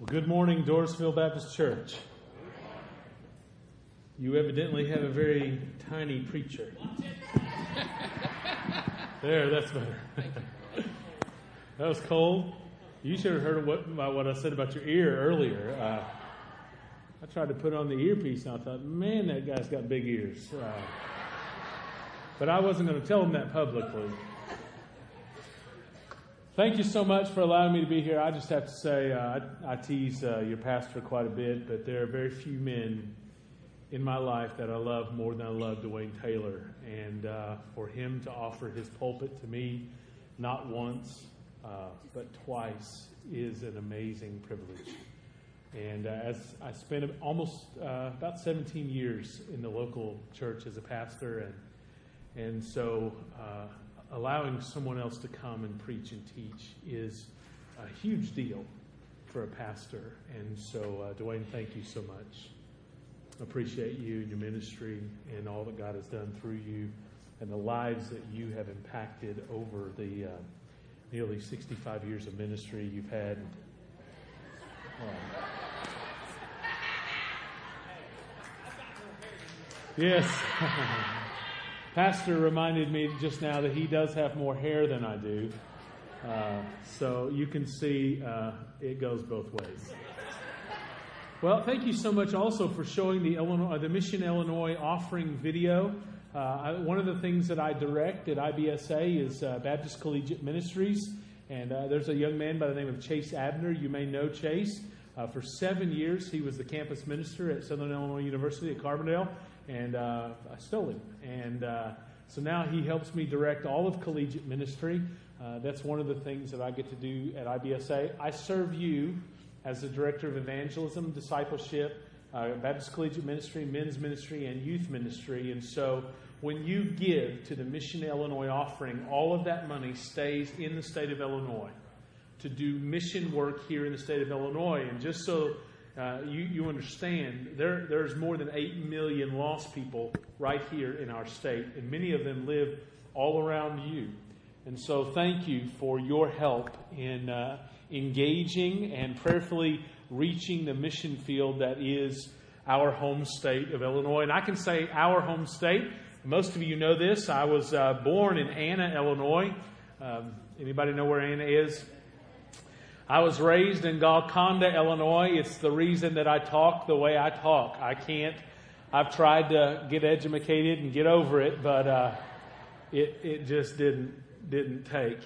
Well, good morning, Dorrisville Baptist Church. You evidently have a very tiny preacher. There, that's better. that was cold. You should have heard what, about what I said about your ear earlier. Uh, I tried to put on the earpiece and I thought, man, that guy's got big ears. Uh, but I wasn't going to tell him that publicly. Thank you so much for allowing me to be here. I just have to say, uh, I, I, tease uh, your pastor quite a bit, but there are very few men in my life that I love more than I love Dwayne Taylor. And uh, for him to offer his pulpit to me, not once, uh, but twice, is an amazing privilege. And uh, as I spent almost uh, about 17 years in the local church as a pastor, and and so allowing someone else to come and preach and teach is a huge deal for a pastor. And so, uh, Dwayne, thank you so much. Appreciate you and your ministry and all that God has done through you and the lives that you have impacted over the uh, nearly 65 years of ministry you've had. Um, yes. Pastor reminded me just now that he does have more hair than I do. Uh, so you can see uh, it goes both ways. Well, thank you so much also for showing the Illinois, the Mission Illinois offering video. Uh, I, one of the things that I direct at IBSA is uh, Baptist Collegiate Ministries, and uh, there's a young man by the name of Chase Abner. You may know Chase. Uh, for seven years, he was the campus minister at Southern Illinois University at Carbondale, and uh, I stole him. And uh, so now he helps me direct all of collegiate ministry. Uh, that's one of the things that I get to do at IBSA. I serve you as the director of evangelism, discipleship, uh, Baptist Collegiate Ministry, men's ministry, and youth ministry. And so when you give to the Mission Illinois offering, all of that money stays in the state of Illinois to do mission work here in the state of Illinois. And just so uh, you, you understand, there, there's more than 8 million lost people right here in our state, and many of them live all around you. And so, thank you for your help in uh, engaging and prayerfully reaching the mission field that is our home state of Illinois. And I can say our home state. Most of you know this. I was uh, born in Anna, Illinois. Um, anybody know where Anna is? I was raised in Golconda, Illinois. It's the reason that I talk the way I talk. I can't, I've tried to get educated and get over it, but uh, it, it just didn't, didn't take.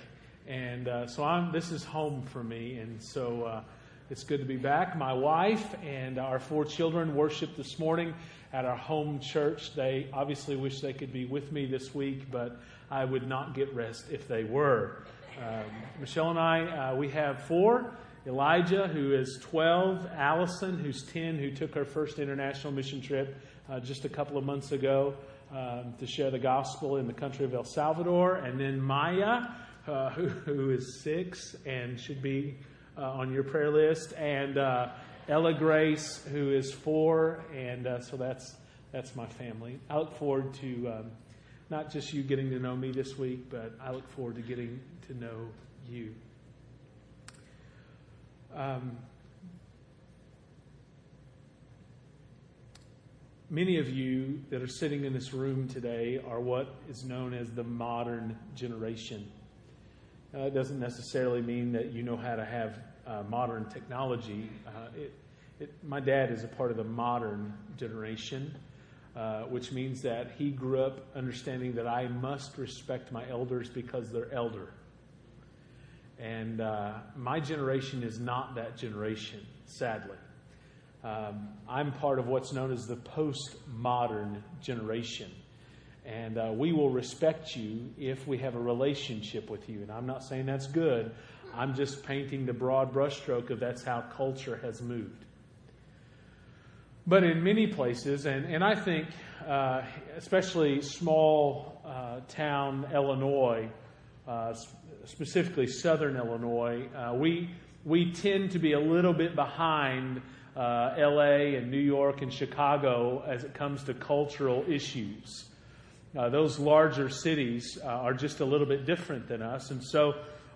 And uh, so I'm, this is home for me. And so uh, it's good to be back. My wife and our four children worshiped this morning at our home church. They obviously wish they could be with me this week, but I would not get rest if they were. Um, Michelle and I, uh, we have four. Elijah, who is 12, Allison, who's 10, who took her first international mission trip uh, just a couple of months ago um, to share the gospel in the country of El Salvador, and then Maya, uh, who, who is six and should be uh, on your prayer list, and uh, Ella Grace, who is four, and uh, so that's that's my family. I look forward to um, not just you getting to know me this week, but I look forward to getting to know you. Um, many of you that are sitting in this room today are what is known as the modern generation. Uh, it doesn't necessarily mean that you know how to have uh, modern technology. Uh, it, it, my dad is a part of the modern generation, uh, which means that he grew up understanding that I must respect my elders because they're elder. And uh, my generation is not that generation, sadly. Um, I'm part of what's known as the postmodern generation. And uh, we will respect you if we have a relationship with you. And I'm not saying that's good. I'm just painting the broad brushstroke of that's how culture has moved. But in many places, and, and I think uh, especially small uh, town Illinois, uh, specifically southern Illinois, uh, we, we tend to be a little bit behind uh, LA and New York and Chicago as it comes to cultural issues. Uh, those larger cities are just a little bit different than us. And so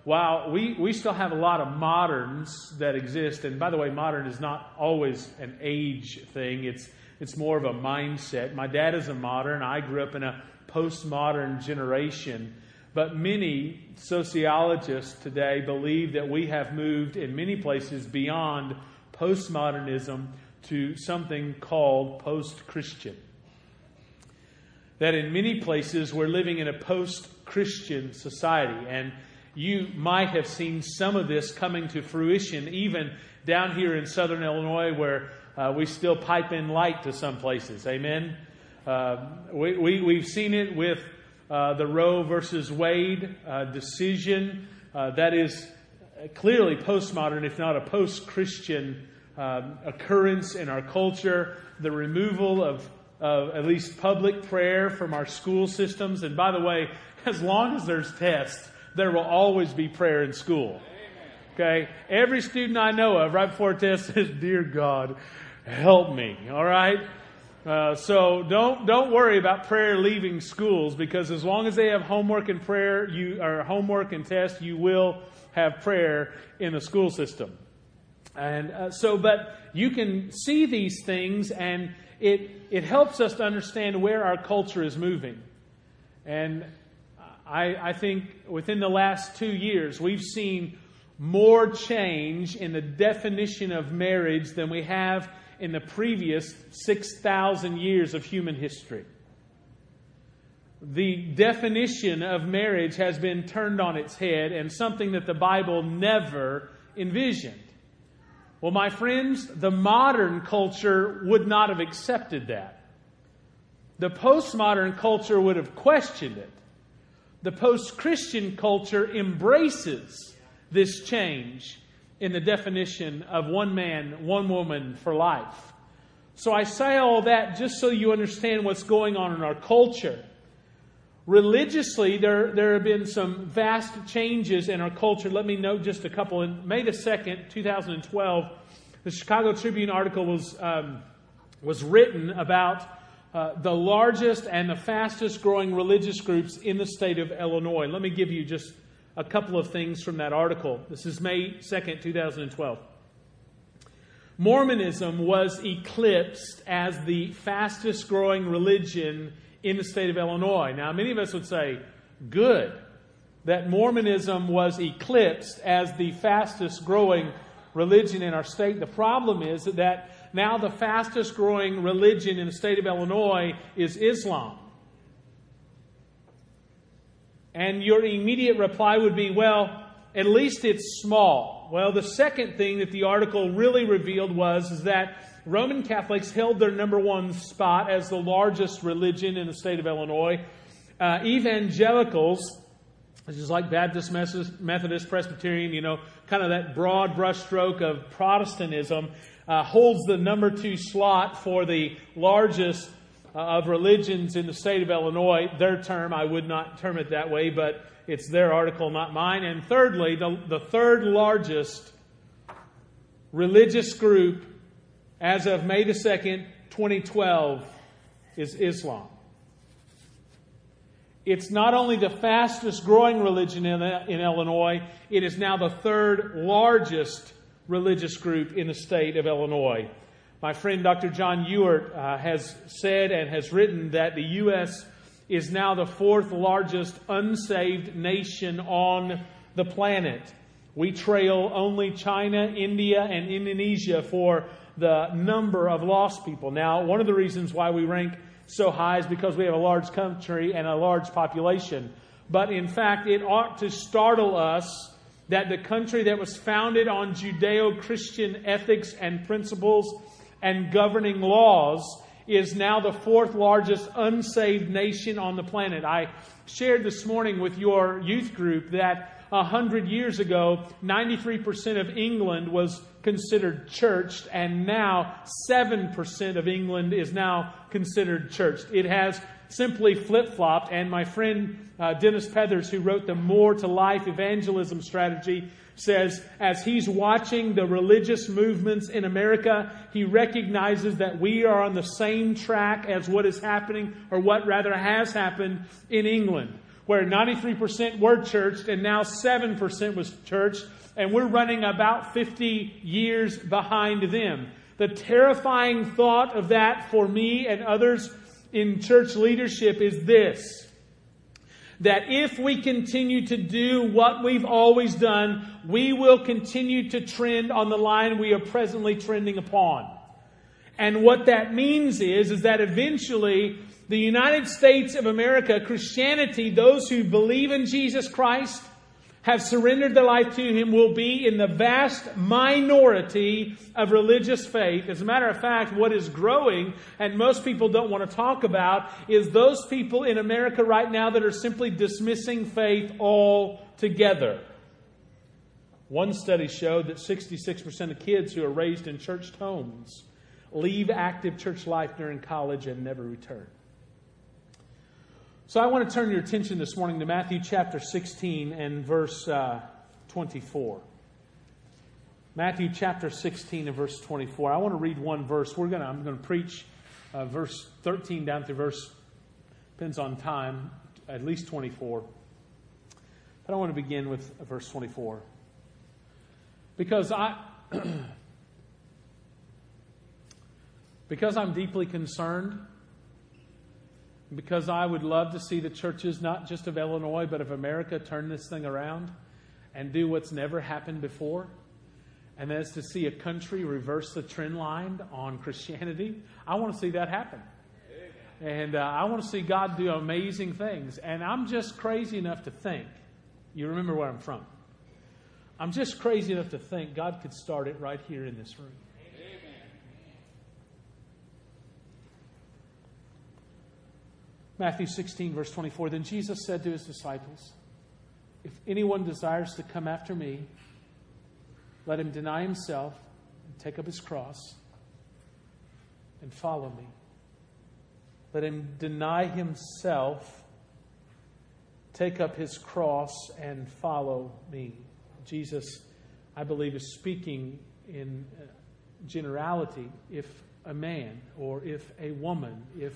while we, we still have a lot of moderns that exist, and by the way, modern is not always an age thing, it's, it's more of a mindset. My dad is a modern. I grew up in a postmodern generation. But many sociologists today believe that we have moved in many places beyond postmodernism to something called post Christian. That in many places we're living in a post Christian society. And you might have seen some of this coming to fruition even down here in southern Illinois where uh, we still pipe in light to some places. Amen? Uh, we, we, we've seen it with uh, the Roe versus Wade uh, decision. Uh, that is clearly postmodern, if not a post Christian um, occurrence in our culture. The removal of, of at least public prayer from our school systems. And by the way, as long as there's tests, there will always be prayer in school. Okay? Every student I know of right before a test says, Dear God, help me. All right? Uh, so don't don't worry about prayer leaving schools because as long as they have homework and prayer, you or homework and test, you will have prayer in the school system. And uh, so, but you can see these things, and it it helps us to understand where our culture is moving. And I, I think within the last two years, we've seen more change in the definition of marriage than we have in the previous 6,000 years of human history. The definition of marriage has been turned on its head and something that the Bible never envisioned. Well, my friends, the modern culture would not have accepted that. The postmodern culture would have questioned it. The post Christian culture embraces this change in the definition of one man, one woman for life. So I say all that just so you understand what's going on in our culture. Religiously, there, there have been some vast changes in our culture. Let me note just a couple. In May the 2nd, 2012, the Chicago Tribune article was, um, was written about uh, the largest and the fastest growing religious groups in the state of Illinois. Let me give you just a couple of things from that article. This is May 2nd, 2012. Mormonism was eclipsed as the fastest growing religion in the state of Illinois. Now, many of us would say, good, that Mormonism was eclipsed as the fastest growing religion in our state. The problem is that now the fastest growing religion in the state of Illinois is Islam. And your immediate reply would be, well, at least it's small. Well, the second thing that the article really revealed was is that Roman Catholics held their number one spot as the largest religion in the state of Illinois. Uh, evangelicals, which is like Baptist, Methodist, Presbyterian, you know, kind of that broad brushstroke of Protestantism, uh, holds the number two slot for the largest uh, of religions in the state of Illinois. Their term, I would not term it that way, but it's their article, not mine. And thirdly, the, the third largest religious group as of May the 2nd, 2012, is Islam. It's not only the fastest growing religion in, in Illinois, it is now the third largest religious group in the state of Illinois. My friend Dr. John Ewart uh, has said and has written that the U.S. is now the fourth largest unsaved nation on the planet. We trail only China, India, and Indonesia for the number of lost people. Now, one of the reasons why we rank so high is because we have a large country and a large population. But in fact, it ought to startle us that the country that was founded on Judeo Christian ethics and principles and governing laws is now the fourth largest unsaved nation on the planet. I shared this morning with your youth group that a hundred years ago, 93% of England was considered churched, and now 7% of England is now considered churched. It has simply flip flopped. And my friend uh, Dennis Pethers, who wrote the More to Life evangelism strategy, says as he's watching the religious movements in America, he recognizes that we are on the same track as what is happening, or what rather has happened in England where 93% were churched and now 7% was churched, and we're running about 50 years behind them. The terrifying thought of that for me and others in church leadership is this that if we continue to do what we've always done, we will continue to trend on the line we are presently trending upon. And what that means is, is that eventually the United States of America, Christianity, those who believe in Jesus Christ, have surrendered their life to Him will be in the vast minority of religious faith. As a matter of fact, what is growing, and most people don't want to talk about, is those people in America right now that are simply dismissing faith altogether. One study showed that 66% of kids who are raised in church homes leave active church life during college and never return. So I want to turn your attention this morning to Matthew chapter 16 and verse uh, 24. Matthew chapter 16 and verse 24. I want to read one verse. We're going to, I'm going to preach uh, verse 13 down through verse, depends on time, at least 24. But I want to begin with verse 24. Because I, because I'm deeply concerned because I would love to see the churches, not just of Illinois, but of America, turn this thing around and do what's never happened before. And that's to see a country reverse the trend line on Christianity. I want to see that happen. And uh, I want to see God do amazing things. And I'm just crazy enough to think, you remember where I'm from. I'm just crazy enough to think God could start it right here in this room. Matthew 16, verse 24. Then Jesus said to his disciples, If anyone desires to come after me, let him deny himself and take up his cross and follow me. Let him deny himself, take up his cross, and follow me. Jesus, I believe, is speaking in uh, generality. If a man or if a woman, if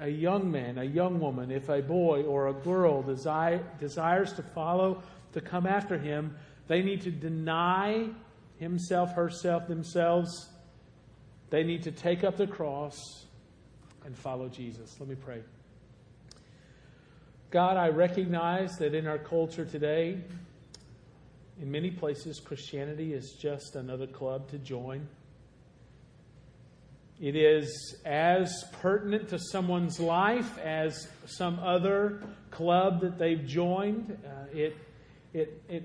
a young man, a young woman, if a boy or a girl desire, desires to follow, to come after him, they need to deny himself, herself, themselves. They need to take up the cross and follow Jesus. Let me pray. God, I recognize that in our culture today, in many places, Christianity is just another club to join. It is as pertinent to someone's life as some other club that they've joined. Uh, it, it, it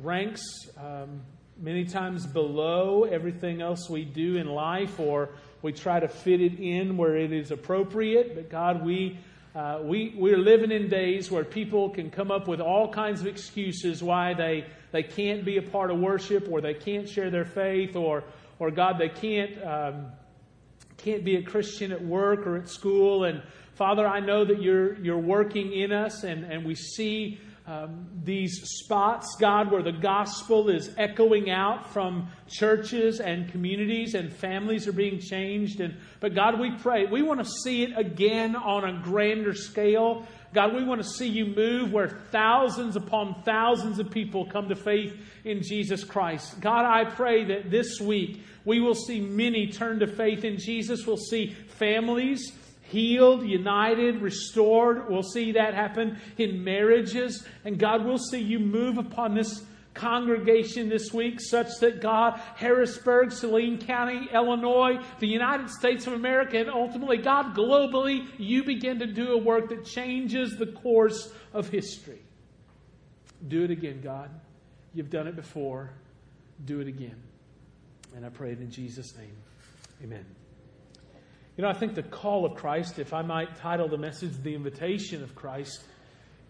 ranks um, many times below everything else we do in life, or we try to fit it in where it is appropriate. But God, we, uh, we, we're living in days where people can come up with all kinds of excuses why they, they can't be a part of worship, or they can't share their faith, or, or God, they can't. Um, can't be a Christian at work or at school. And Father, I know that you're, you're working in us, and, and we see um, these spots, God, where the gospel is echoing out from churches and communities and families are being changed. And, but God, we pray, we want to see it again on a grander scale. God, we want to see you move where thousands upon thousands of people come to faith in Jesus Christ. God, I pray that this week we will see many turn to faith in Jesus. We'll see families healed, united, restored. We'll see that happen in marriages. And God, will see you move upon this congregation this week such that God, Harrisburg, Saline County, Illinois, the United States of America, and ultimately, God, globally, you begin to do a work that changes the course of history. Do it again, God. You've done it before. Do it again. And I pray it in Jesus' name. Amen. You know, I think the call of Christ, if I might title the message The Invitation of Christ,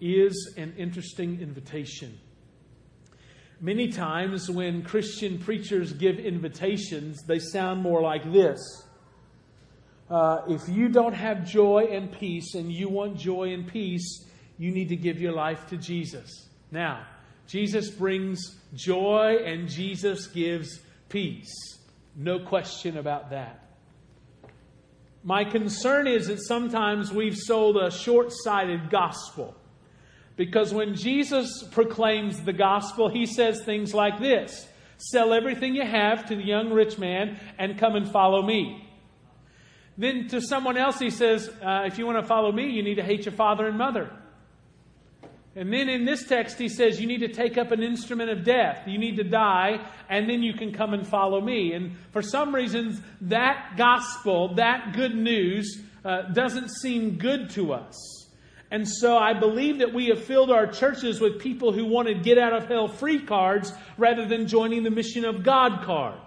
is an interesting invitation. Many times when Christian preachers give invitations, they sound more like this. Uh, if you don't have joy and peace and you want joy and peace, you need to give your life to Jesus. Now, Jesus brings joy and Jesus gives peace. No question about that. My concern is that sometimes we've sold a short sighted gospel Because when Jesus proclaims the gospel, he says things like this Sell everything you have to the young rich man and come and follow me. Then to someone else, he says, uh, If you want to follow me, you need to hate your father and mother. And then in this text, he says, You need to take up an instrument of death. You need to die, and then you can come and follow me. And for some reasons, that gospel, that good news, uh, doesn't seem good to us. And so I believe that we have filled our churches with people who want to get out of hell free cards rather than joining the mission of God card.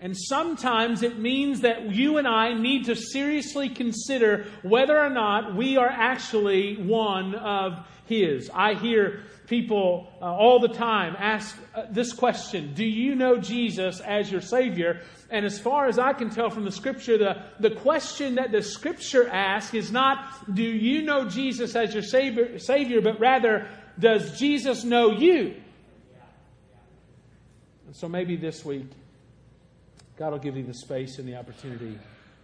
And sometimes it means that you and I need to seriously consider whether or not we are actually one of His. I hear people uh, all the time ask uh, this question Do you know Jesus as your Savior? And as far as I can tell from the Scripture, the, the question that the Scripture asks is not, Do you know Jesus as your Savior, savior but rather, Does Jesus know you? And so maybe this week, God will give you the space and the opportunity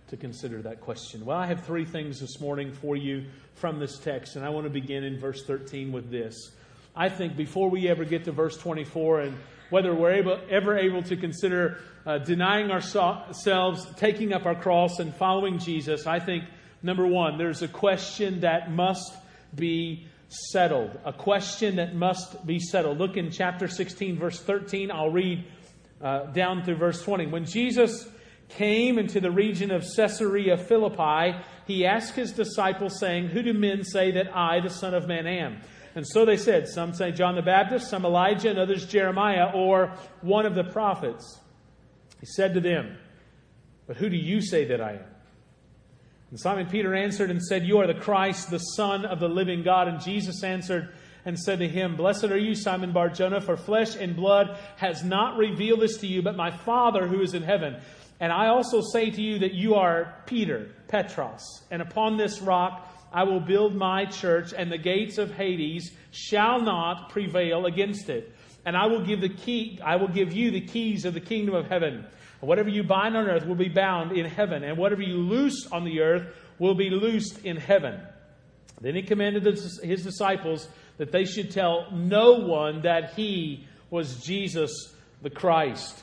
to consider that question. Well, I have three things this morning for you from this text, and I want to begin in verse 13 with this. I think before we ever get to verse 24 and whether we're able, ever able to consider uh, denying ourselves, taking up our cross, and following Jesus, I think, number one, there's a question that must be settled. A question that must be settled. Look in chapter 16, verse 13. I'll read uh, down through verse 20. When Jesus came into the region of Caesarea Philippi, he asked his disciples, saying, Who do men say that I, the Son of Man, am? And so they said, some say John the Baptist, some Elijah, and others Jeremiah, or one of the prophets. He said to them, But who do you say that I am? And Simon Peter answered and said, You are the Christ, the Son of the living God. And Jesus answered and said to him, Blessed are you, Simon Barjona, for flesh and blood has not revealed this to you, but my Father who is in heaven. And I also say to you that you are Peter, Petros, and upon this rock I will build my church, and the gates of Hades shall not prevail against it. And I will give the key, I will give you the keys of the kingdom of heaven. Whatever you bind on earth will be bound in heaven, and whatever you loose on the earth will be loosed in heaven. Then he commanded his disciples that they should tell no one that he was Jesus the Christ.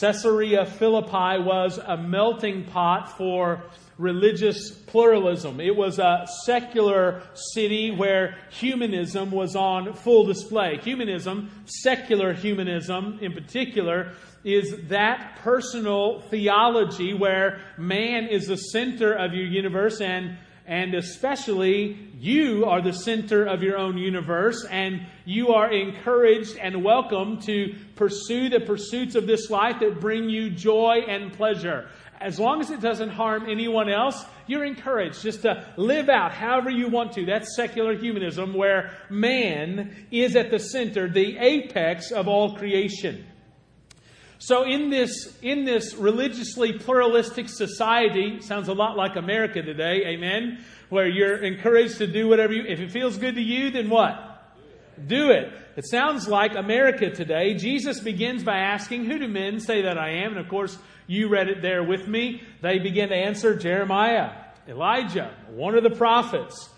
Caesarea Philippi was a melting pot for religious pluralism. It was a secular city where humanism was on full display. Humanism, secular humanism in particular, is that personal theology where man is the center of your universe and and especially you are the center of your own universe and you are encouraged and welcome to pursue the pursuits of this life that bring you joy and pleasure as long as it doesn't harm anyone else, you're encouraged just to live out however you want to. That's secular humanism, where man is at the center, the apex of all creation. So in this, in this religiously pluralistic society, sounds a lot like America today, amen, where you're encouraged to do whatever you, if it feels good to you, then what? Do it. It sounds like America today. Jesus begins by asking, Who do men say that I am? And of course, you read it there with me. They begin to answer Jeremiah, Elijah, one of the prophets.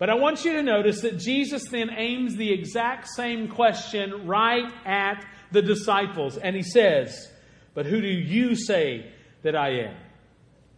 But I want you to notice that Jesus then aims the exact same question right at the disciples. And he says, But who do you say that I am?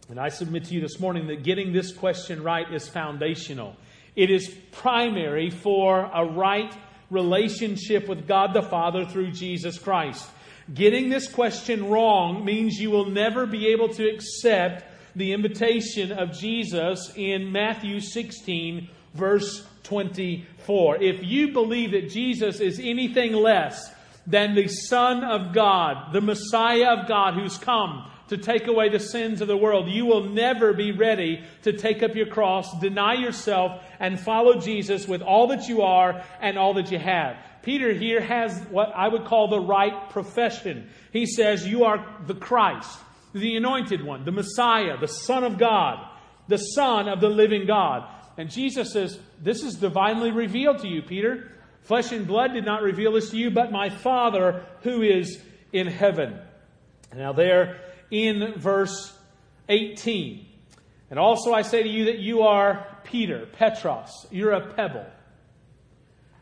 And I submit to you this morning that getting this question right is foundational. It is primary for a right relationship with God the Father through Jesus Christ. Getting this question wrong means you will never be able to accept the invitation of Jesus in Matthew 16, verse 24. If you believe that Jesus is anything less than the Son of God, the Messiah of God who's come to take away the sins of the world, you will never be ready to take up your cross, deny yourself, and follow Jesus with all that you are and all that you have. Peter here has what I would call the right profession. He says, You are the Christ, the anointed one, the Messiah, the Son of God, the Son of the living God. And Jesus says, This is divinely revealed to you, Peter. Flesh and blood did not reveal this to you, but my Father who is in heaven. Now, there in verse 18. And also I say to you that you are Peter, Petros. You're a pebble.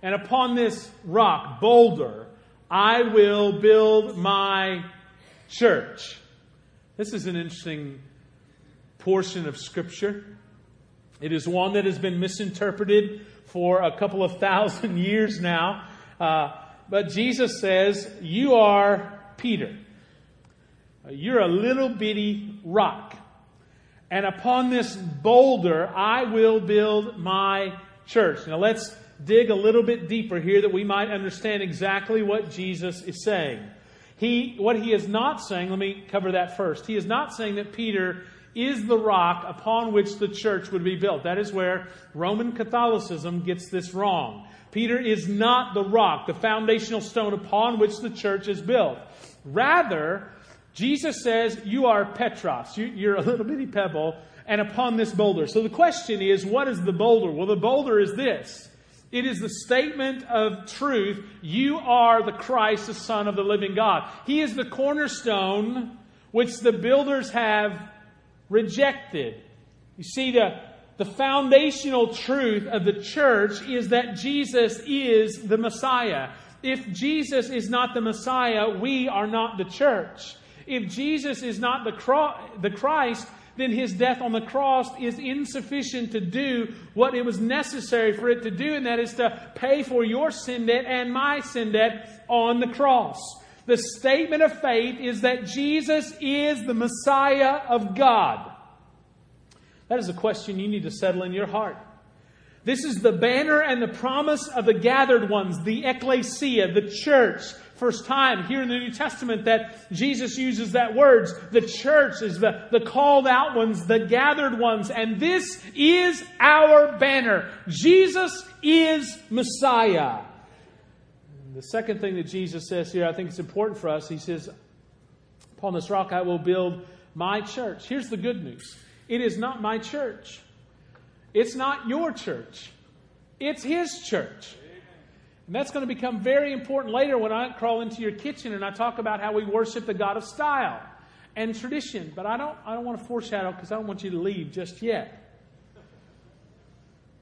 and upon this rock, boulder, I will build my church. This is an interesting portion of Scripture. It is one that has been misinterpreted for a couple of thousand years now. Uh, but Jesus says, You are Peter. You're a little bitty rock. And upon this boulder, I will build my church. Now let's dig a little bit deeper here that we might understand exactly what Jesus is saying. He, what he is not saying, let me cover that first. He is not saying that Peter is the rock upon which the church would be built. That is where Roman Catholicism gets this wrong. Peter is not the rock, the foundational stone upon which the church is built. Rather, Jesus says, You are Petros. You're a little bitty pebble, and upon this boulder. So the question is, what is the boulder? Well, the boulder is this it is the statement of truth. You are the Christ, the Son of the living God. He is the cornerstone which the builders have rejected. You see, the, the foundational truth of the church is that Jesus is the Messiah. If Jesus is not the Messiah, we are not the church. If Jesus is not the, cro- the Christ, then his death on the cross is insufficient to do what it was necessary for it to do, and that is to pay for your sin debt and my sin debt on the cross. The statement of faith is that Jesus is the Messiah of God. That is a question you need to settle in your heart. This is the banner and the promise of the gathered ones, the ecclesia, the church, first time here in the New Testament that Jesus uses that words. The church is the, the called out ones, the gathered ones. And this is our banner. Jesus is Messiah. The second thing that Jesus says here, I think it's important for us. He says, Upon this rock I will build my church. Here's the good news it is not my church, it's not your church, it's His church. And that's going to become very important later when I crawl into your kitchen and I talk about how we worship the God of style and tradition. But I don't, I don't want to foreshadow because I don't want you to leave just yet.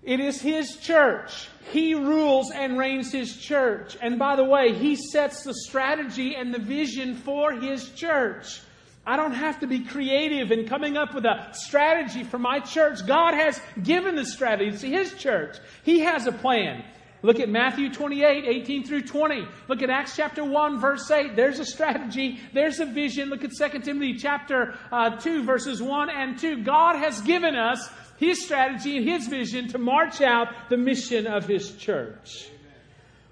It is His church. He rules and reigns His church. And by the way, He sets the strategy and the vision for His church. I don't have to be creative in coming up with a strategy for my church. God has given the strategy to His church. He has a plan. Look at Matthew 28, 18 through 20. Look at Acts chapter 1, verse 8. There's a strategy. There's a vision. Look at 2 Timothy chapter uh, 2, verses 1 and 2. God has given us His strategy and His vision to march out the mission of His church.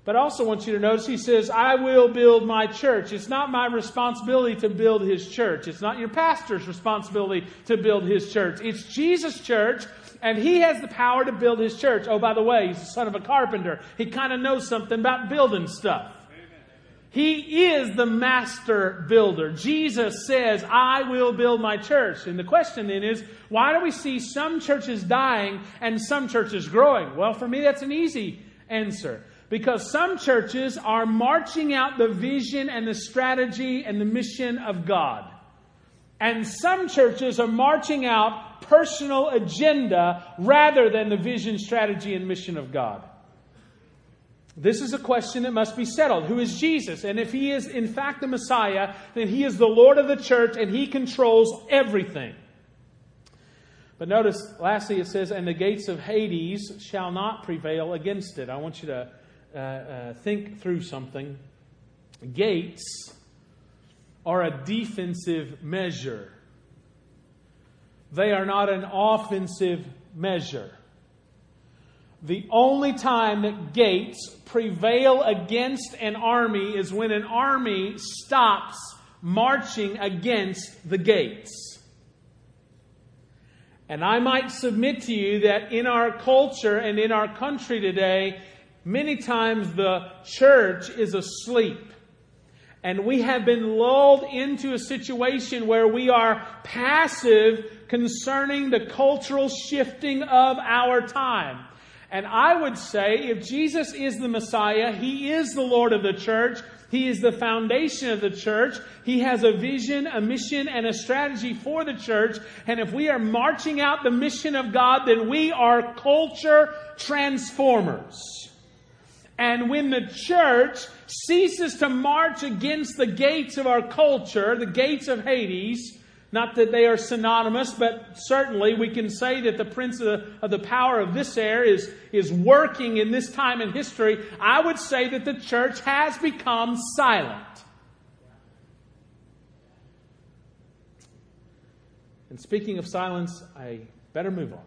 But I also want you to notice he says, I will build my church. It's not my responsibility to build his church. It's not your pastor's responsibility to build his church. It's Jesus' church, and he has the power to build his church. Oh, by the way, he's the son of a carpenter. He kind of knows something about building stuff. He is the master builder. Jesus says, I will build my church. And the question then is, why do we see some churches dying and some churches growing? Well, for me, that's an easy answer. Because some churches are marching out the vision and the strategy and the mission of God. And some churches are marching out personal agenda rather than the vision, strategy, and mission of God? This is a question that must be settled. Who is Jesus? And if he is in fact the Messiah, then he is the Lord of the church and he controls everything. But notice, lastly, it says, And the gates of Hades shall not prevail against it. I want you to uh, uh, think through something. Gates are a defensive measure they are not an offensive measure. The only time that gates prevail against an army is when an army stops marching against the gates. And I might submit to you that in our culture and in our country today, many times the church is asleep. And we have been lulled into a situation where we are passive concerning the cultural shifting of our time. And I would say if Jesus is the Messiah, He is the Lord of the church, He is the foundation of the church, He has a vision, a mission, and a strategy for the church. And if we are marching out the mission of God, then we are culture transformers. And when the church ceases to march against the gates of our culture, the gates of Hades, not that they are synonymous, but certainly we can say that the prince of the, of the, power of this air is, is working in this time in history. I would say that the church has become silent. And speaking of silence, I better move on.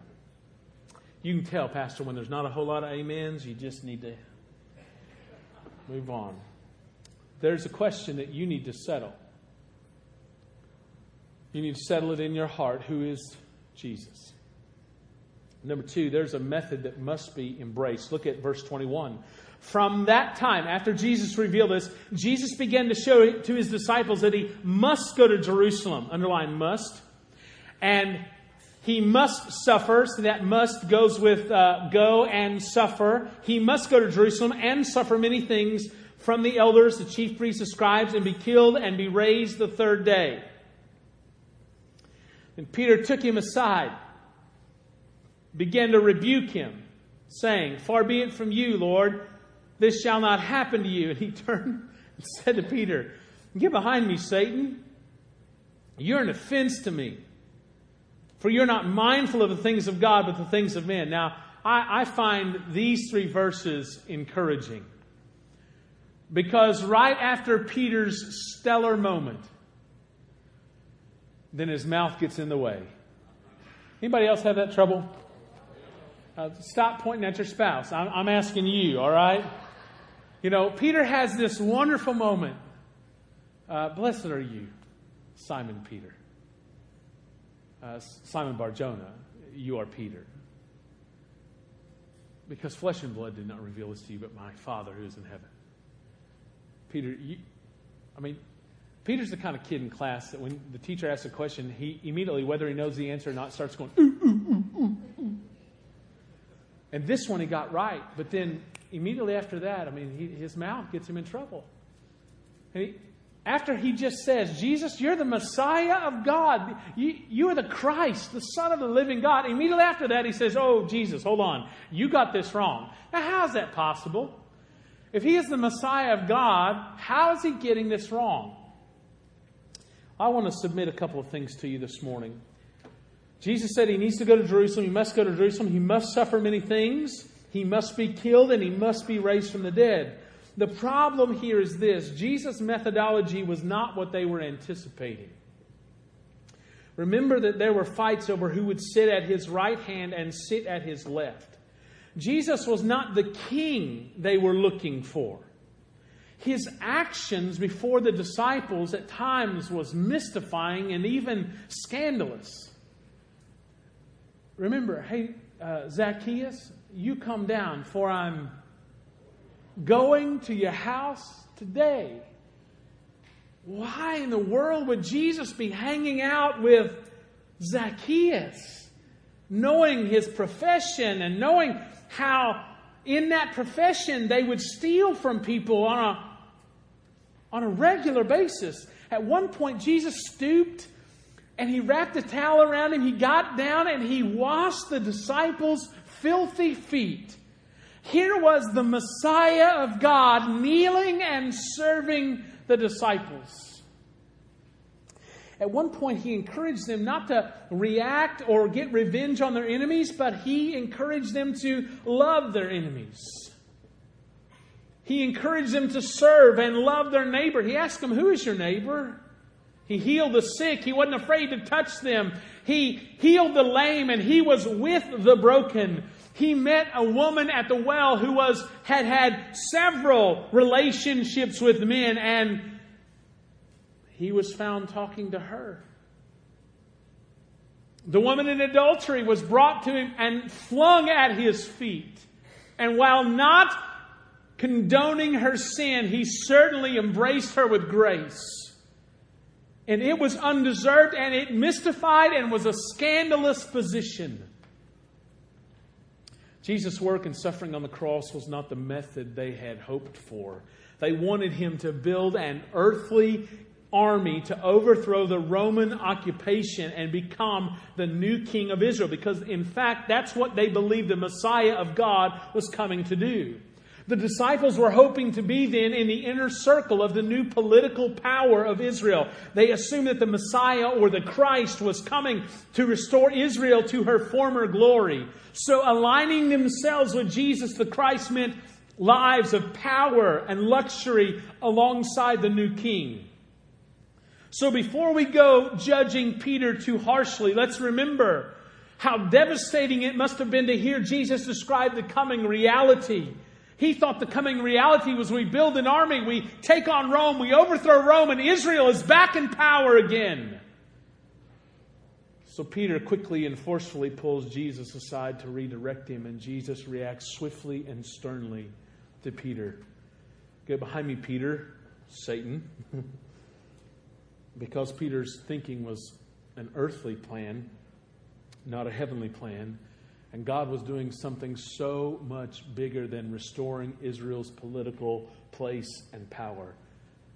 You can tell, Pastor, when there's not a whole lot of amens, you just need to move on. There's a question that you need to settle. You need to settle it in your heart. Who is Jesus? Number two, there's a method that must be embraced. Look at verse 21. From that time, after Jesus revealed this, Jesus began to show to his disciples that he must go to Jerusalem. Underline must. And he must suffer, so that must goes with uh, go and suffer. He must go to Jerusalem and suffer many things from the elders, the chief priests, the scribes, and be killed and be raised the third day. And Peter took him aside, began to rebuke him, saying, Far be it from you, Lord, this shall not happen to you. And he turned and said to Peter, Get behind me, Satan. You're an offense to me. For you're not mindful of the things of God, but the things of men. Now, I, I find these three verses encouraging. Because right after Peter's stellar moment, then his mouth gets in the way. Anybody else have that trouble? Uh, stop pointing at your spouse. I'm, I'm asking you, all right? You know, Peter has this wonderful moment. Uh, blessed are you, Simon Peter. Uh, Simon Barjona, you are Peter. Because flesh and blood did not reveal this to you, but my Father who is in heaven. Peter, you, I mean, Peter's the kind of kid in class that when the teacher asks a question, he immediately, whether he knows the answer or not, starts going, ooh, ooh, ooh, ooh. And this one he got right, but then immediately after that, I mean, he, his mouth gets him in trouble. And he, after he just says, Jesus, you're the Messiah of God, you, you are the Christ, the Son of the living God, immediately after that, he says, Oh, Jesus, hold on, you got this wrong. Now, how is that possible? If he is the Messiah of God, how is he getting this wrong? I want to submit a couple of things to you this morning. Jesus said he needs to go to Jerusalem. He must go to Jerusalem. He must suffer many things. He must be killed and he must be raised from the dead. The problem here is this Jesus' methodology was not what they were anticipating. Remember that there were fights over who would sit at his right hand and sit at his left. Jesus was not the king they were looking for his actions before the disciples at times was mystifying and even scandalous. Remember, hey, uh, Zacchaeus, you come down, for I'm going to your house today. Why in the world would Jesus be hanging out with Zacchaeus, knowing his profession and knowing how in that profession they would steal from people on a on a regular basis. At one point, Jesus stooped and he wrapped a towel around him. He got down and he washed the disciples' filthy feet. Here was the Messiah of God kneeling and serving the disciples. At one point, he encouraged them not to react or get revenge on their enemies, but he encouraged them to love their enemies. He encouraged them to serve and love their neighbor. He asked them, Who is your neighbor? He healed the sick. He wasn't afraid to touch them. He healed the lame and he was with the broken. He met a woman at the well who was, had had several relationships with men and he was found talking to her. The woman in adultery was brought to him and flung at his feet. And while not condoning her sin, he certainly embraced her with grace. And it was undeserved and it mystified and was a scandalous position. Jesus' work and suffering on the cross was not the method they had hoped for. They wanted him to build an earthly army to overthrow the Roman occupation and become the new king of Israel because, in fact, that's what they believed the Messiah of God was coming to do. The disciples were hoping to be then in the inner circle of the new political power of Israel. They assumed that the Messiah or the Christ was coming to restore Israel to her former glory. So aligning themselves with Jesus the Christ meant lives of power and luxury alongside the new king. So before we go judging Peter too harshly, let's remember how devastating it must have been to hear Jesus describe the coming reality he thought the coming reality was we build an army, we take on Rome, we overthrow Rome, and Israel is back in power again. So Peter quickly and forcefully pulls Jesus aside to redirect him, and Jesus reacts swiftly and sternly to Peter. Get behind me, Peter, Satan. because Peter's thinking was an earthly plan, not a heavenly plan. And God was doing something so much bigger than restoring Israel's political place and power.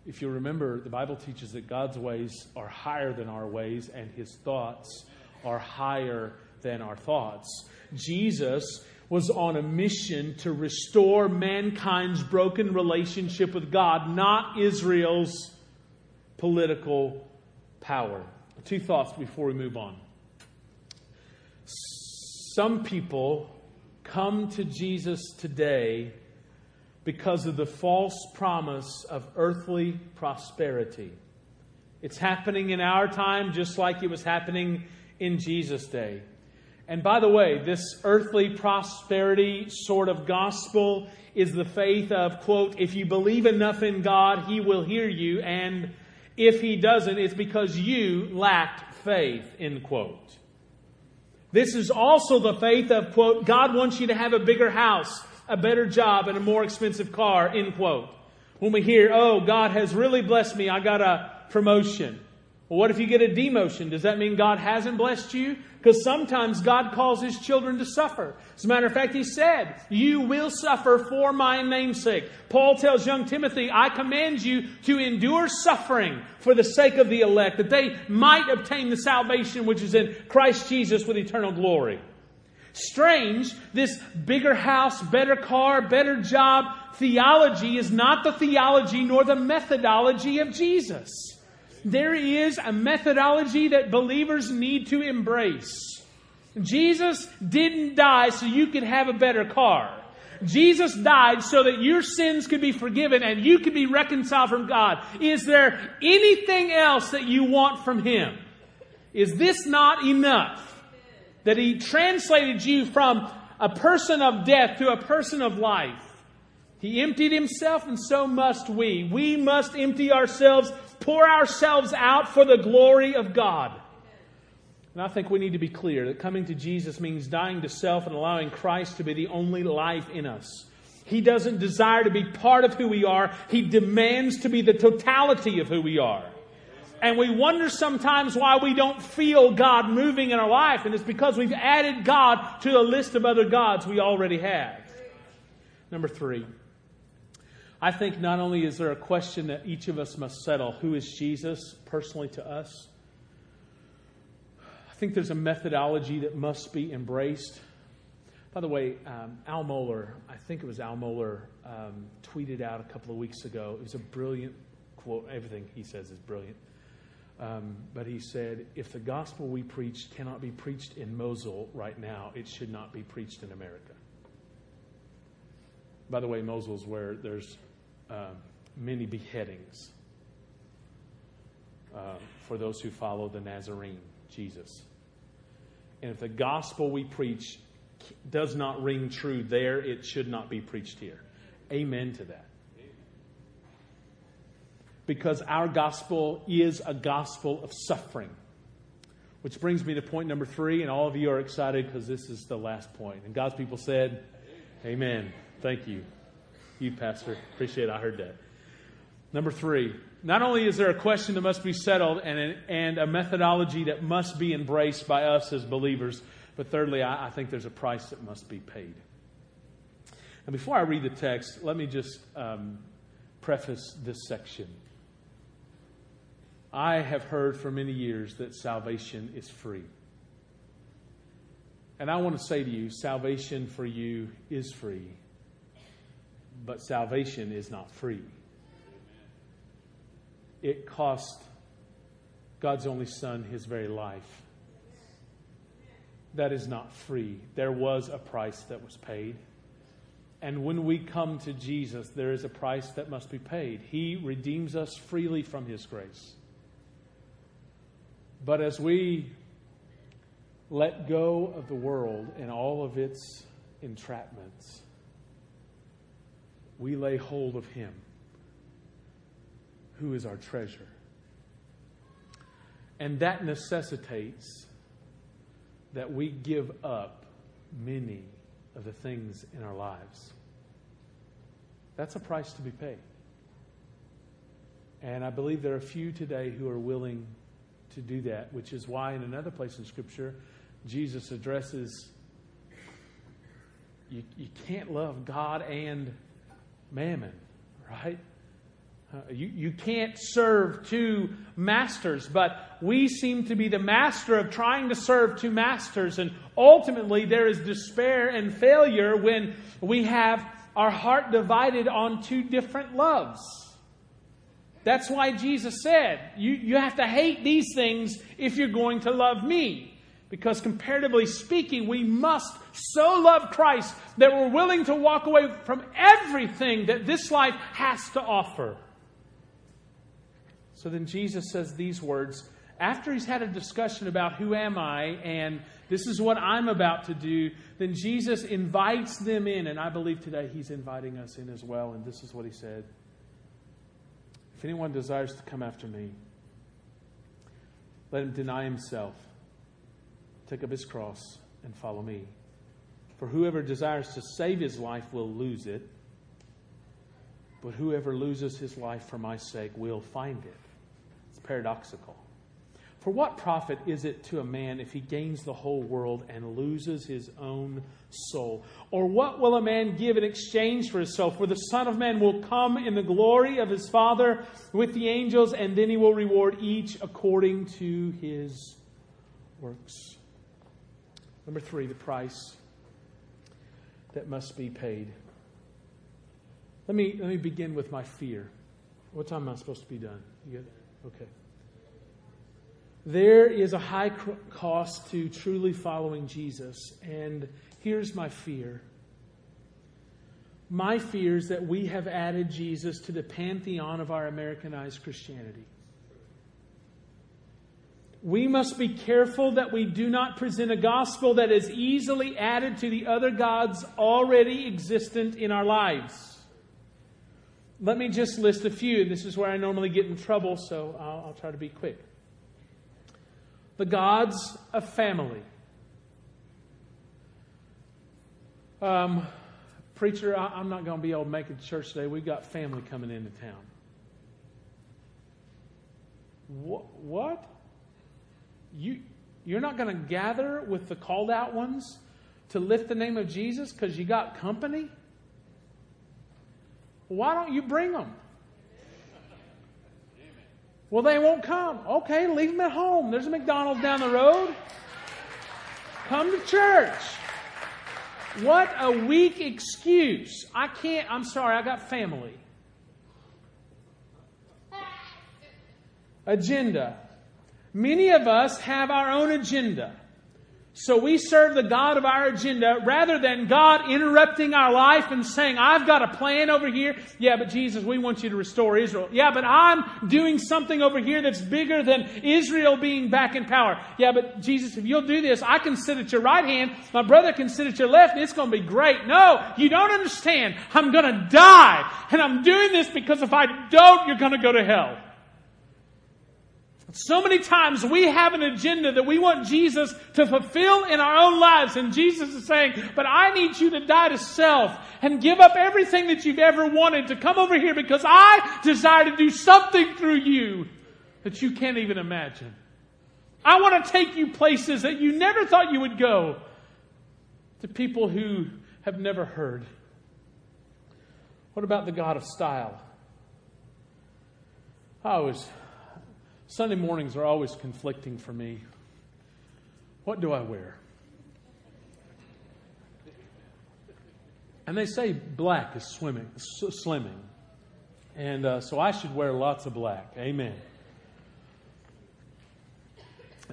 If you remember, the Bible teaches that God's ways are higher than our ways, and his thoughts are higher than our thoughts. Jesus was on a mission to restore mankind's broken relationship with God, not Israel's political power. Two thoughts before we move on. Some people come to Jesus today because of the false promise of earthly prosperity. It's happening in our time just like it was happening in Jesus' day. And by the way, this earthly prosperity sort of gospel is the faith of, quote, if you believe enough in God, He will hear you, and if He doesn't, it's because you lacked faith, end quote. This is also the faith of, quote, God wants you to have a bigger house, a better job, and a more expensive car, end quote. When we hear, oh, God has really blessed me, I got a promotion. Well, what if you get a demotion? Does that mean God hasn't blessed you? Because sometimes God calls his children to suffer. As a matter of fact, he said, You will suffer for my namesake. Paul tells young Timothy, I command you to endure suffering for the sake of the elect, that they might obtain the salvation which is in Christ Jesus with eternal glory. Strange, this bigger house, better car, better job theology is not the theology nor the methodology of Jesus. There is a methodology that believers need to embrace. Jesus didn't die so you could have a better car. Jesus died so that your sins could be forgiven and you could be reconciled from God. Is there anything else that you want from Him? Is this not enough? That He translated you from a person of death to a person of life. He emptied Himself and so must we. We must empty ourselves pour ourselves out for the glory of God. And I think we need to be clear that coming to Jesus means dying to self and allowing Christ to be the only life in us. He doesn't desire to be part of who we are, He demands to be the totality of who we are. And we wonder sometimes why we don't feel God moving in our life, and it's because we've added God to the list of other gods we already have. Number three. I think not only is there a question that each of us must settle who is Jesus personally to us, I think there's a methodology that must be embraced. By the way, um, Al Mohler, I think it was Al Mohler, um, tweeted out a couple of weeks ago. It was a brilliant quote. Everything he says is brilliant. Um, but he said, if the gospel we preach cannot be preached in Mosul right now, it should not be preached in America. By the way, Mosul is where there's uh, many beheadings uh, for those who follow the Nazarene, Jesus. And if the gospel we preach does not ring true there, it should not be preached here. Amen to that. Because our gospel is a gospel of suffering. Which brings me to point number three, and all of you are excited because this is the last point. And God's people said, Amen. Thank you you, Pastor. Appreciate it. I heard that. Number three, not only is there a question that must be settled and and a methodology that must be embraced by us as believers, but thirdly, I, I think there's a price that must be paid. And before I read the text, let me just um, preface this section. I have heard for many years that salvation is free. And I want to say to you, salvation for you is free but salvation is not free. It cost God's only Son his very life. That is not free. There was a price that was paid. And when we come to Jesus, there is a price that must be paid. He redeems us freely from His grace. But as we let go of the world and all of its entrapments, we lay hold of Him, who is our treasure. And that necessitates that we give up many of the things in our lives. That's a price to be paid. And I believe there are few today who are willing to do that, which is why in another place in Scripture, Jesus addresses you, you can't love God and mammon, right? Uh, you, you can't serve two masters, but we seem to be the master of trying to serve two masters. And ultimately, there is despair and failure when we have our heart divided on two different loves. That's why Jesus said, you, you have to hate these things if you're going to love me. Because comparatively speaking, we must so love Christ that we're willing to walk away from everything that this life has to offer. So then Jesus says these words after he's had a discussion about who am I and this is what I'm about to do, then Jesus invites them in. And I believe today he's inviting us in as well. And this is what he said If anyone desires to come after me, let him deny himself, take up his cross, and follow me. For whoever desires to save his life will lose it, but whoever loses his life for my sake will find it It's paradoxical. For what profit is it to a man if he gains the whole world and loses his own soul? Or what will a man give in exchange for his soul? For the Son of Man will come in the glory of his Father with the angels, and then he will reward each according to his works. Number three, the price that must be paid. Let me, let me begin with my fear. What time am I supposed to be done? You Okay. There is a high cost to truly following Jesus, and here's my fear. My fear is that we have added Jesus to the pantheon of our Americanized Christianity. We must be careful that we do not present a gospel that is easily added to the other gods already existent in our lives. Let me just list a few. This is where I normally get in trouble, so I'll, I'll try to be quick. The gods of family. Um, preacher, I, am not going to be able to make it to church today. We've got family coming into town. What? what? You, you're not going to gather with the called out ones to lift the name of Jesus because you got company? Why don't you bring them? Well, they won't come. Okay, leave them at home. There's a McDonald's down the road. Come to church. What a weak excuse. I can't, I'm sorry, I got family. Agenda. Many of us have our own agenda. So we serve the God of our agenda rather than God interrupting our life and saying, I've got a plan over here. Yeah, but Jesus, we want you to restore Israel. Yeah, but I'm doing something over here that's bigger than Israel being back in power. Yeah, but Jesus, if you'll do this, I can sit at your right hand, my brother can sit at your left, it's going to be great. No, you don't understand. I'm going to die. And I'm doing this because if I don't, you're going to go to hell. So many times we have an agenda that we want Jesus to fulfill in our own lives. And Jesus is saying, but I need you to die to self and give up everything that you've ever wanted to come over here because I desire to do something through you that you can't even imagine. I want to take you places that you never thought you would go to people who have never heard. What about the God of style? I was Sunday mornings are always conflicting for me. What do I wear? And they say black is swimming, slimming. And uh, so I should wear lots of black. Amen.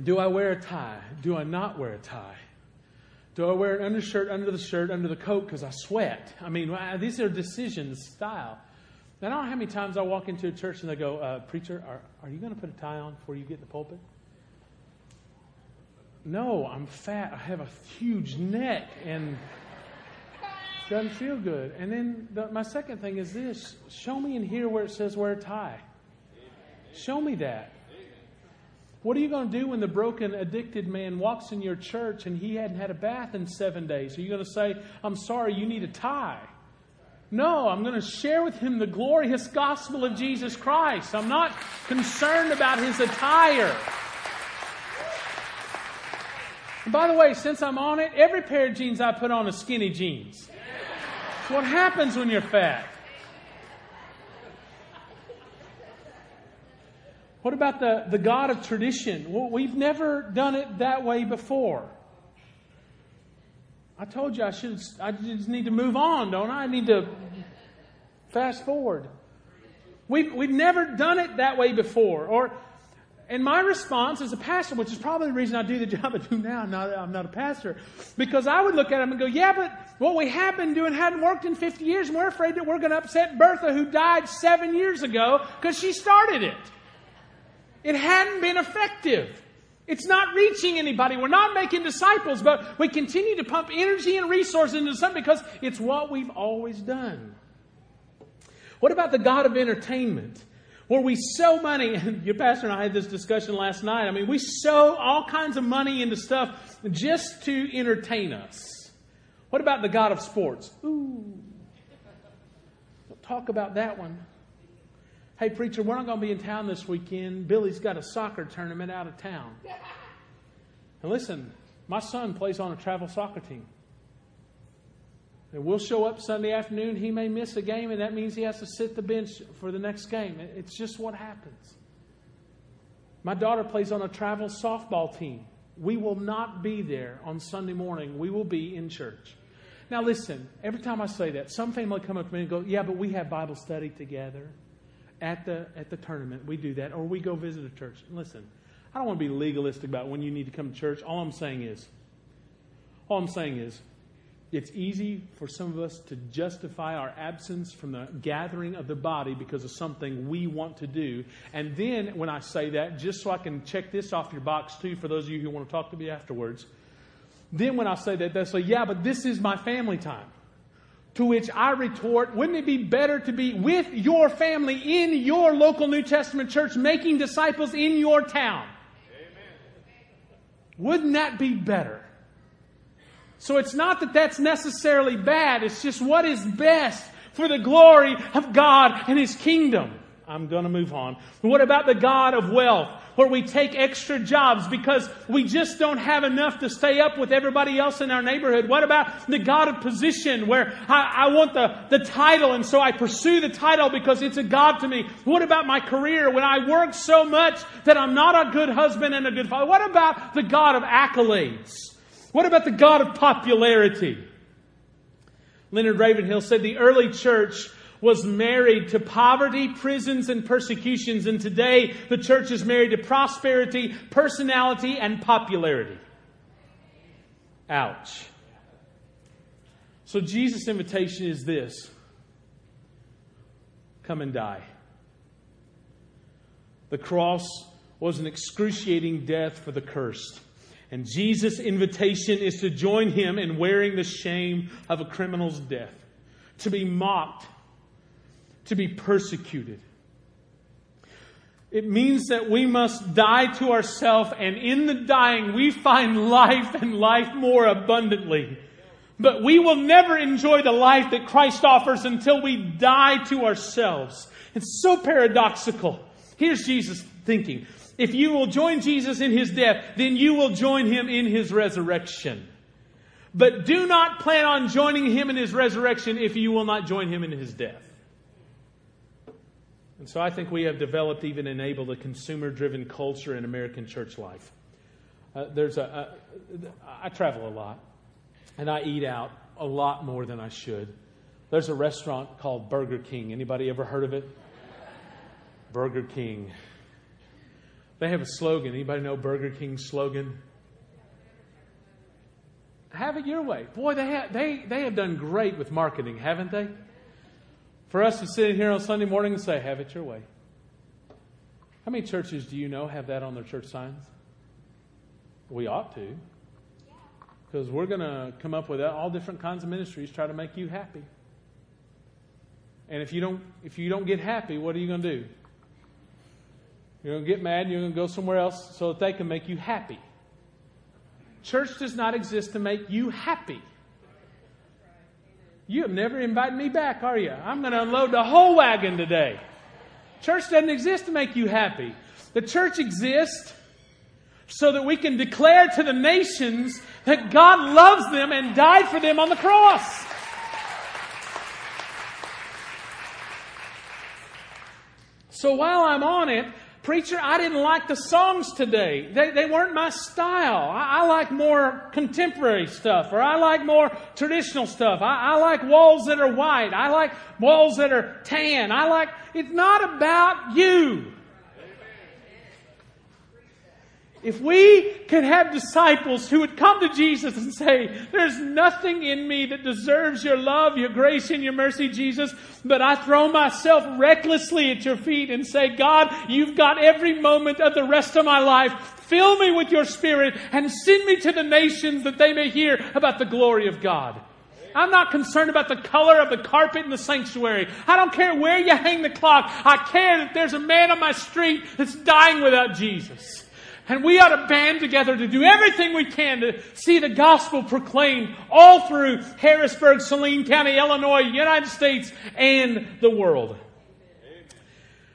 Do I wear a tie? Do I not wear a tie? Do I wear an undershirt under the shirt, under the coat because I sweat? I mean, these are decisions, style. And I don't know how many times I walk into a church and they go, uh, Preacher, are, are you going to put a tie on before you get in the pulpit? No, I'm fat. I have a huge neck and it doesn't feel good. And then the, my second thing is this show me in here where it says wear a tie. Show me that. What are you going to do when the broken, addicted man walks in your church and he hadn't had a bath in seven days? Are you going to say, I'm sorry, you need a tie? No, I'm going to share with him the glorious gospel of Jesus Christ. I'm not concerned about his attire. And by the way, since I'm on it, every pair of jeans I put on is skinny jeans. It's what happens when you're fat. What about the, the God of tradition? Well, we've never done it that way before. I told you I should. I just need to move on, don't I? I need to fast forward. We've we've never done it that way before. Or, and my response as a pastor, which is probably the reason I do the job I do now. I'm not, I'm not a pastor, because I would look at him and go, "Yeah, but what we have been doing hadn't worked in 50 years, and we're afraid that we're going to upset Bertha, who died seven years ago, because she started it." It hadn't been effective. It's not reaching anybody. We're not making disciples, but we continue to pump energy and resources into something because it's what we've always done. What about the God of entertainment? Where we sow money, and your pastor and I had this discussion last night. I mean, we sow all kinds of money into stuff just to entertain us. What about the God of sports? Ooh. Don't talk about that one. Hey, preacher, we're not going to be in town this weekend. Billy's got a soccer tournament out of town. And listen, my son plays on a travel soccer team. And we'll show up Sunday afternoon. He may miss a game, and that means he has to sit the bench for the next game. It's just what happens. My daughter plays on a travel softball team. We will not be there on Sunday morning. We will be in church. Now, listen, every time I say that, some family come up to me and go, Yeah, but we have Bible study together at the at the tournament. We do that, or we go visit a church. listen, I don't want to be legalistic about when you need to come to church. All I'm saying is, all I'm saying is, it's easy for some of us to justify our absence from the gathering of the body because of something we want to do. And then when I say that, just so I can check this off your box too, for those of you who want to talk to me afterwards, then when I say that, they'll say, yeah, but this is my family time. To which I retort, wouldn't it be better to be with your family in your local New Testament church making disciples in your town? Amen. Wouldn't that be better? So it's not that that's necessarily bad, it's just what is best for the glory of God and His kingdom. I'm going to move on. What about the God of wealth? Where we take extra jobs because we just don't have enough to stay up with everybody else in our neighborhood? What about the God of position where I, I want the, the title and so I pursue the title because it's a God to me? What about my career when I work so much that I'm not a good husband and a good father? What about the God of accolades? What about the God of popularity? Leonard Ravenhill said the early church was married to poverty, prisons, and persecutions. And today, the church is married to prosperity, personality, and popularity. Ouch. So, Jesus' invitation is this come and die. The cross was an excruciating death for the cursed. And Jesus' invitation is to join him in wearing the shame of a criminal's death, to be mocked to be persecuted. It means that we must die to ourselves, and in the dying, we find life and life more abundantly. But we will never enjoy the life that Christ offers until we die to ourselves. It's so paradoxical. Here's Jesus thinking. If you will join Jesus in his death, then you will join him in his resurrection. But do not plan on joining him in his resurrection if you will not join him in his death. And so I think we have developed, even enabled, a consumer driven culture in American church life. Uh, there's a, a, I travel a lot and I eat out a lot more than I should. There's a restaurant called Burger King. Anybody ever heard of it? Burger King. They have a slogan. Anybody know Burger King's slogan? Have it your way. Boy, they have, they, they have done great with marketing, haven't they? For us to sit here on Sunday morning and say, have it your way. How many churches do you know have that on their church signs? We ought to. Because we're going to come up with all different kinds of ministries try to make you happy. And if you don't, if you don't get happy, what are you going to do? You're going to get mad you're going to go somewhere else so that they can make you happy. Church does not exist to make you happy. You have never invited me back, are you? I'm going to unload the whole wagon today. Church doesn't exist to make you happy. The church exists so that we can declare to the nations that God loves them and died for them on the cross. So while I'm on it, Preacher, I didn't like the songs today. They, they weren't my style. I, I, like more contemporary stuff, or I like more traditional stuff. I, I like walls that are white. I like walls that are tan. I like, it's not about you. If we could have disciples who would come to Jesus and say, There's nothing in me that deserves your love, your grace, and your mercy, Jesus, but I throw myself recklessly at your feet and say, God, you've got every moment of the rest of my life. Fill me with your spirit and send me to the nations that they may hear about the glory of God. I'm not concerned about the color of the carpet in the sanctuary. I don't care where you hang the clock. I care that there's a man on my street that's dying without Jesus. And we ought to band together to do everything we can to see the gospel proclaimed all through Harrisburg, Saline County, Illinois, United States, and the world.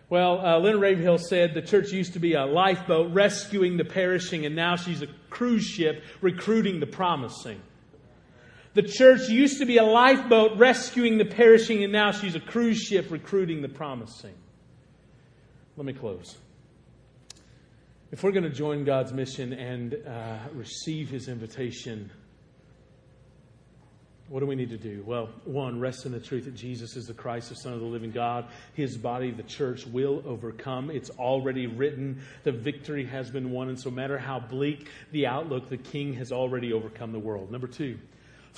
Well, uh, Leonard Ravenhill said the church used to be a lifeboat rescuing the perishing, and now she's a cruise ship recruiting the promising. The church used to be a lifeboat rescuing the perishing, and now she's a cruise ship recruiting the promising. Let me close. If we're going to join God's mission and uh, receive His invitation, what do we need to do? Well, one, rest in the truth that Jesus is the Christ, the Son of the living God. His body, the church, will overcome. It's already written. The victory has been won. And so, no matter how bleak the outlook, the King has already overcome the world. Number two,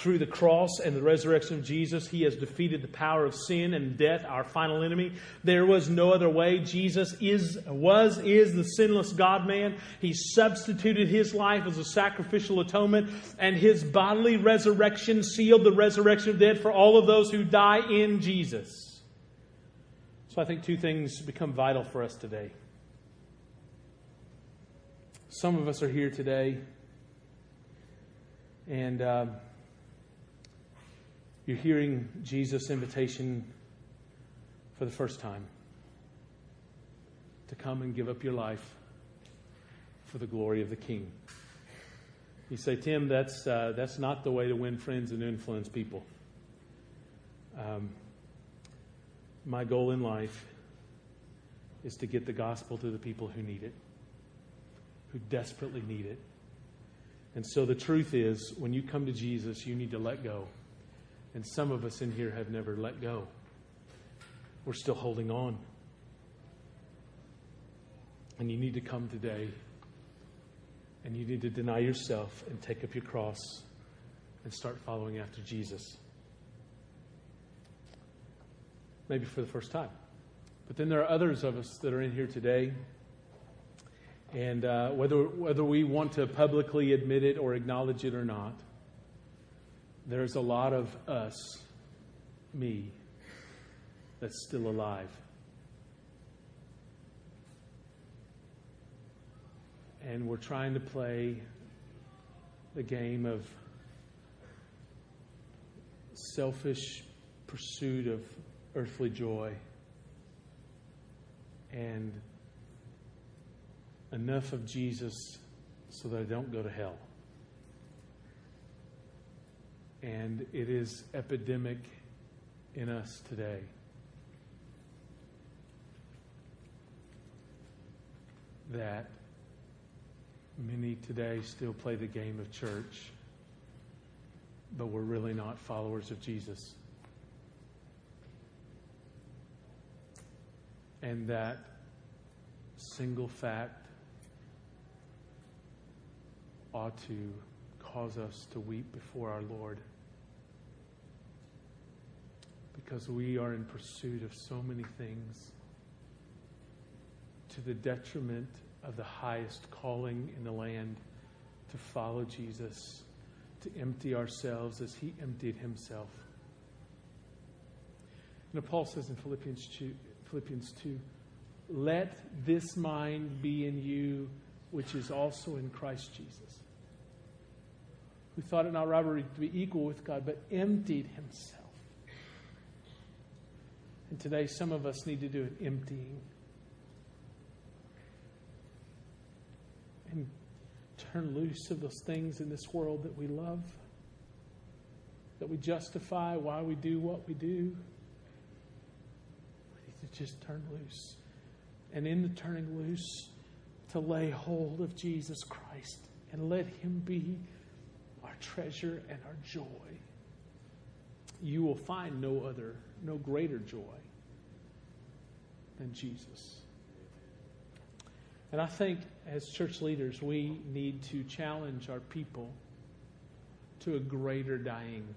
through the cross and the resurrection of Jesus, He has defeated the power of sin and death, our final enemy. There was no other way. Jesus is, was, is the sinless God man. He substituted His life as a sacrificial atonement, and His bodily resurrection sealed the resurrection of death for all of those who die in Jesus. So I think two things become vital for us today. Some of us are here today, and. Uh, you're hearing Jesus' invitation for the first time to come and give up your life for the glory of the King. You say, Tim, that's, uh, that's not the way to win friends and influence people. Um, my goal in life is to get the gospel to the people who need it, who desperately need it. And so the truth is, when you come to Jesus, you need to let go. And some of us in here have never let go. We're still holding on. And you need to come today and you need to deny yourself and take up your cross and start following after Jesus. Maybe for the first time. But then there are others of us that are in here today. And uh, whether, whether we want to publicly admit it or acknowledge it or not, there's a lot of us, me, that's still alive. And we're trying to play the game of selfish pursuit of earthly joy and enough of Jesus so that I don't go to hell and it is epidemic in us today. That many today still play the game of church but we're really not followers of Jesus. And that single fact ought to cause us to weep before our Lord because we are in pursuit of so many things to the detriment of the highest calling in the land to follow Jesus, to empty ourselves as he emptied himself. And Paul says in Philippians 2, Philippians 2 let this mind be in you, which is also in Christ Jesus. Who thought it not robbery to be equal with God, but emptied himself. And today, some of us need to do an emptying. And turn loose of those things in this world that we love, that we justify why we do what we do. We need to just turn loose and in the turning loose, to lay hold of Jesus Christ and let Him be our treasure and our joy. You will find no other, no greater joy than Jesus. And I think as church leaders, we need to challenge our people to a greater dying.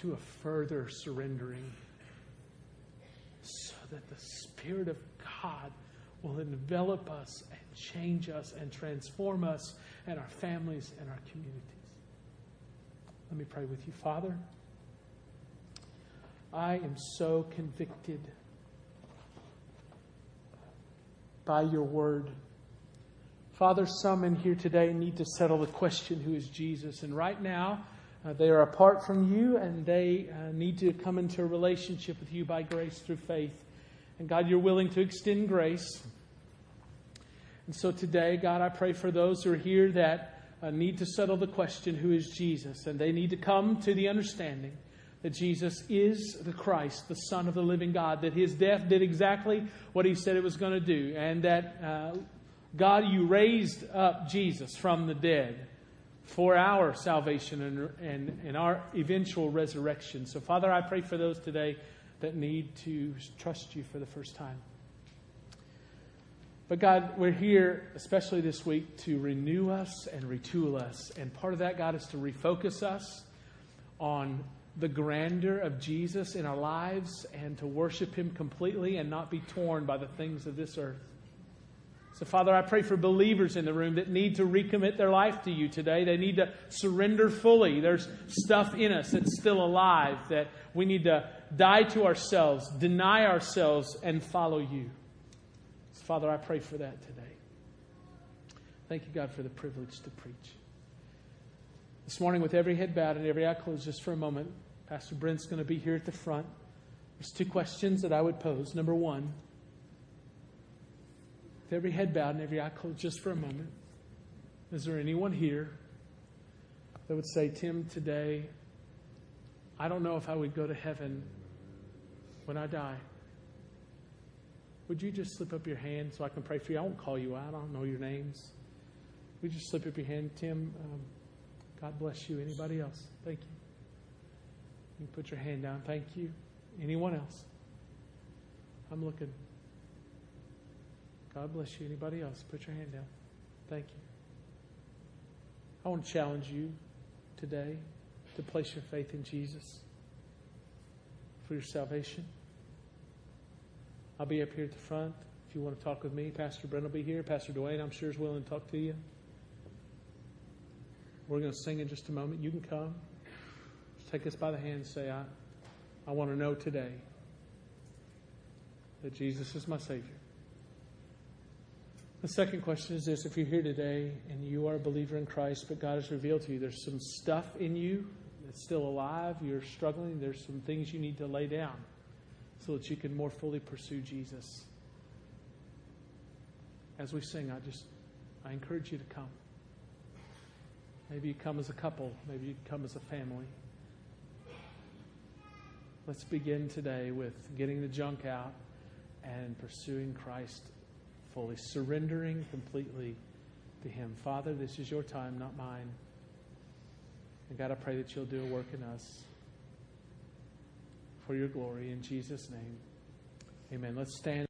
to a further surrendering so that the Spirit of God will envelop us change us and transform us and our families and our communities. Let me pray with you, Father. I am so convicted by your word. Father, some in here today need to settle the question who is Jesus? And right now, uh, they are apart from you and they uh, need to come into a relationship with you by grace through faith. And God, you're willing to extend grace. And so today, God, I pray for those who are here that uh, need to settle the question who is Jesus? And they need to come to the understanding that Jesus is the Christ, the Son of the living God, that his death did exactly what he said it was going to do, and that, uh, God, you raised up Jesus from the dead for our salvation and, and, and our eventual resurrection. So, Father, I pray for those today that need to trust you for the first time. But God, we're here, especially this week, to renew us and retool us. And part of that, God, is to refocus us on the grandeur of Jesus in our lives and to worship Him completely and not be torn by the things of this earth. So, Father, I pray for believers in the room that need to recommit their life to you today. They need to surrender fully. There's stuff in us that's still alive that we need to die to ourselves, deny ourselves, and follow you. Father, I pray for that today. Thank you, God, for the privilege to preach. This morning, with every head bowed and every eye closed, just for a moment, Pastor Brent's going to be here at the front. There's two questions that I would pose. Number one, with every head bowed and every eye closed just for a moment, is there anyone here that would say, Tim, today, I don't know if I would go to heaven when I die? Would you just slip up your hand so I can pray for you? I won't call you out. I don't know your names. Would you just slip up your hand, Tim? Um, God bless you. Anybody else? Thank you. You put your hand down. Thank you. Anyone else? I'm looking. God bless you. Anybody else? Put your hand down. Thank you. I want to challenge you today to place your faith in Jesus for your salvation. I'll be up here at the front. If you want to talk with me, Pastor Brent will be here. Pastor Dwayne, I'm sure, is willing to talk to you. We're going to sing in just a moment. You can come. Just take us by the hand and say, I, I want to know today that Jesus is my Savior. The second question is this if you're here today and you are a believer in Christ, but God has revealed to you there's some stuff in you that's still alive, you're struggling, there's some things you need to lay down so that you can more fully pursue Jesus. As we sing, I just I encourage you to come. Maybe you come as a couple, maybe you come as a family. Let's begin today with getting the junk out and pursuing Christ fully, surrendering completely to Him. Father, this is your time, not mine. And God, I pray that you'll do a work in us for your glory. In Jesus' name, amen. Let's stand.